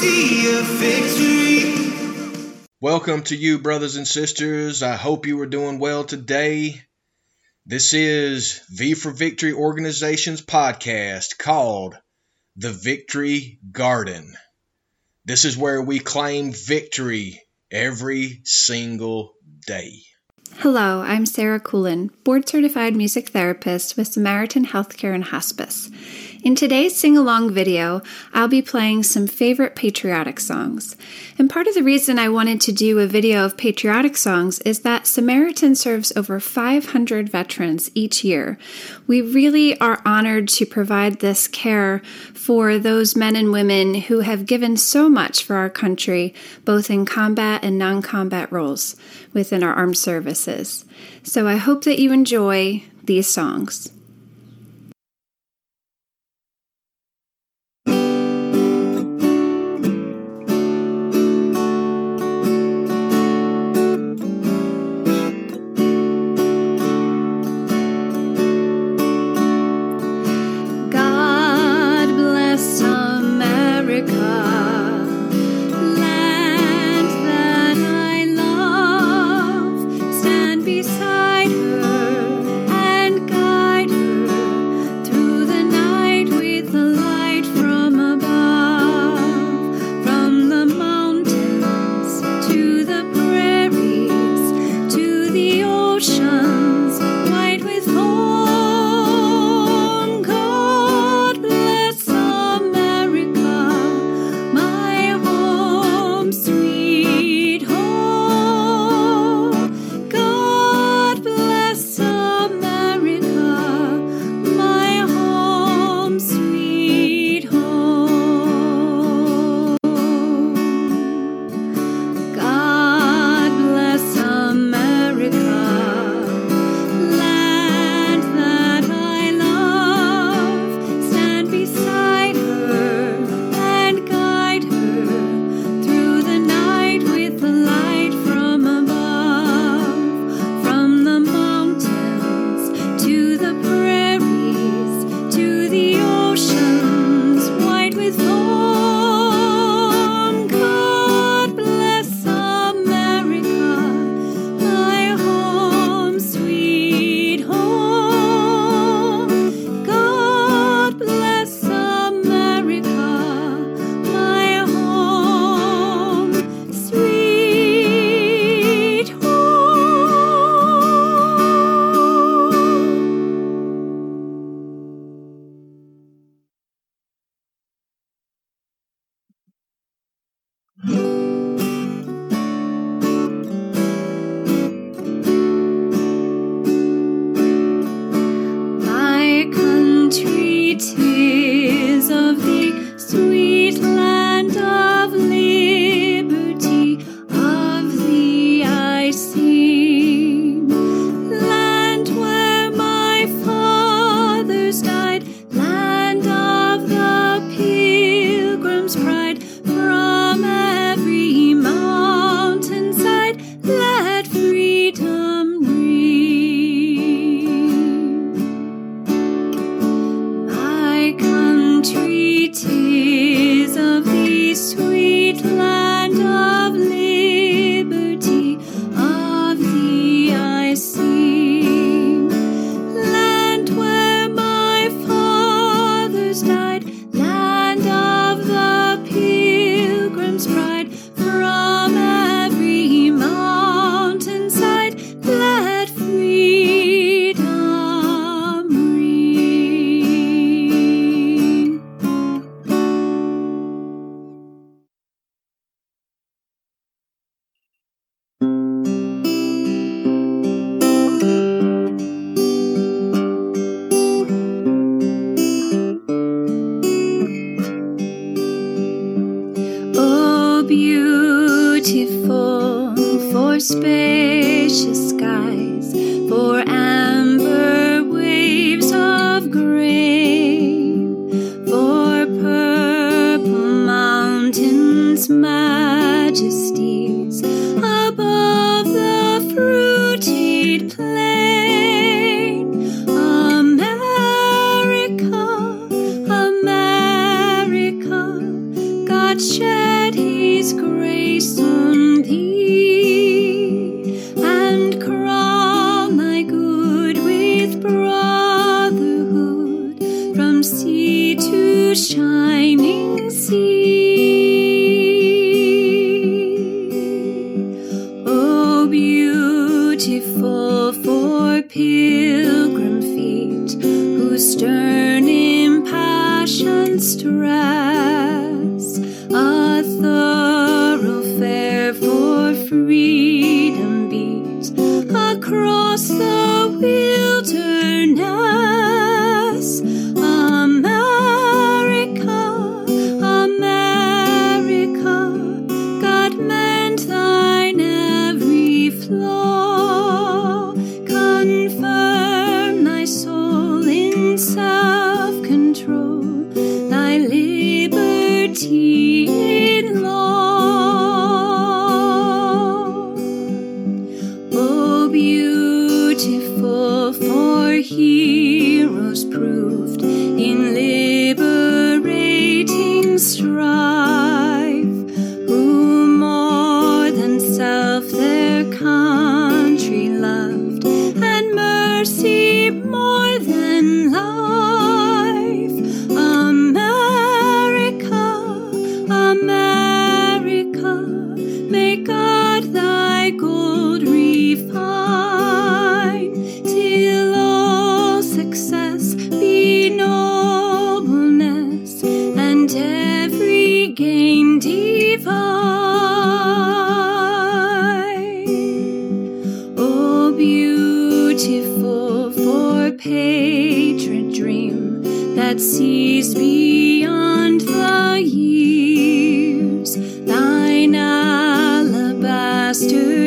sea of victory. Welcome to you, brothers and sisters. I hope you are doing well today. This is V for Victory Organization's podcast called The Victory Garden. This is where we claim victory every single day. Hello, I'm Sarah Coolin, board certified music therapist with Samaritan Healthcare and Hospice. In today's sing along video, I'll be playing some favorite patriotic songs. And part of the reason I wanted to do a video of patriotic songs is that Samaritan serves over 500 veterans each year. We really are honored to provide this care for those men and women who have given so much for our country, both in combat and non combat roles within our armed services. So I hope that you enjoy these songs. My country, became divine. Oh, beautiful for patriot dream that sees beyond the years. Thine alabaster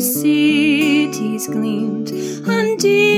cities gleamed until.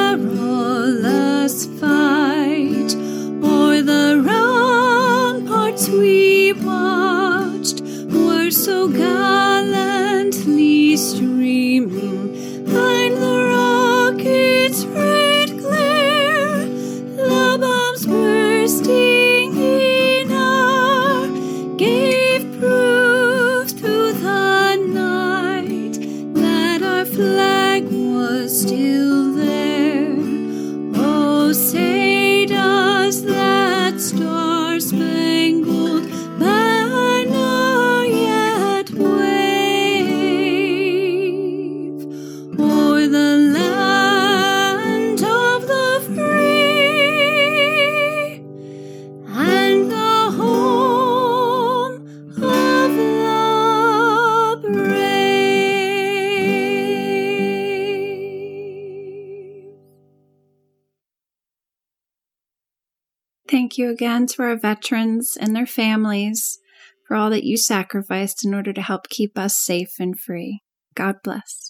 we watched were so gallantly streaming behind the rocket's red glare, the bombs bursting in our gave proof through the night that our flag was still there. Oh, say does that star. Thank you again to our veterans and their families for all that you sacrificed in order to help keep us safe and free. God bless.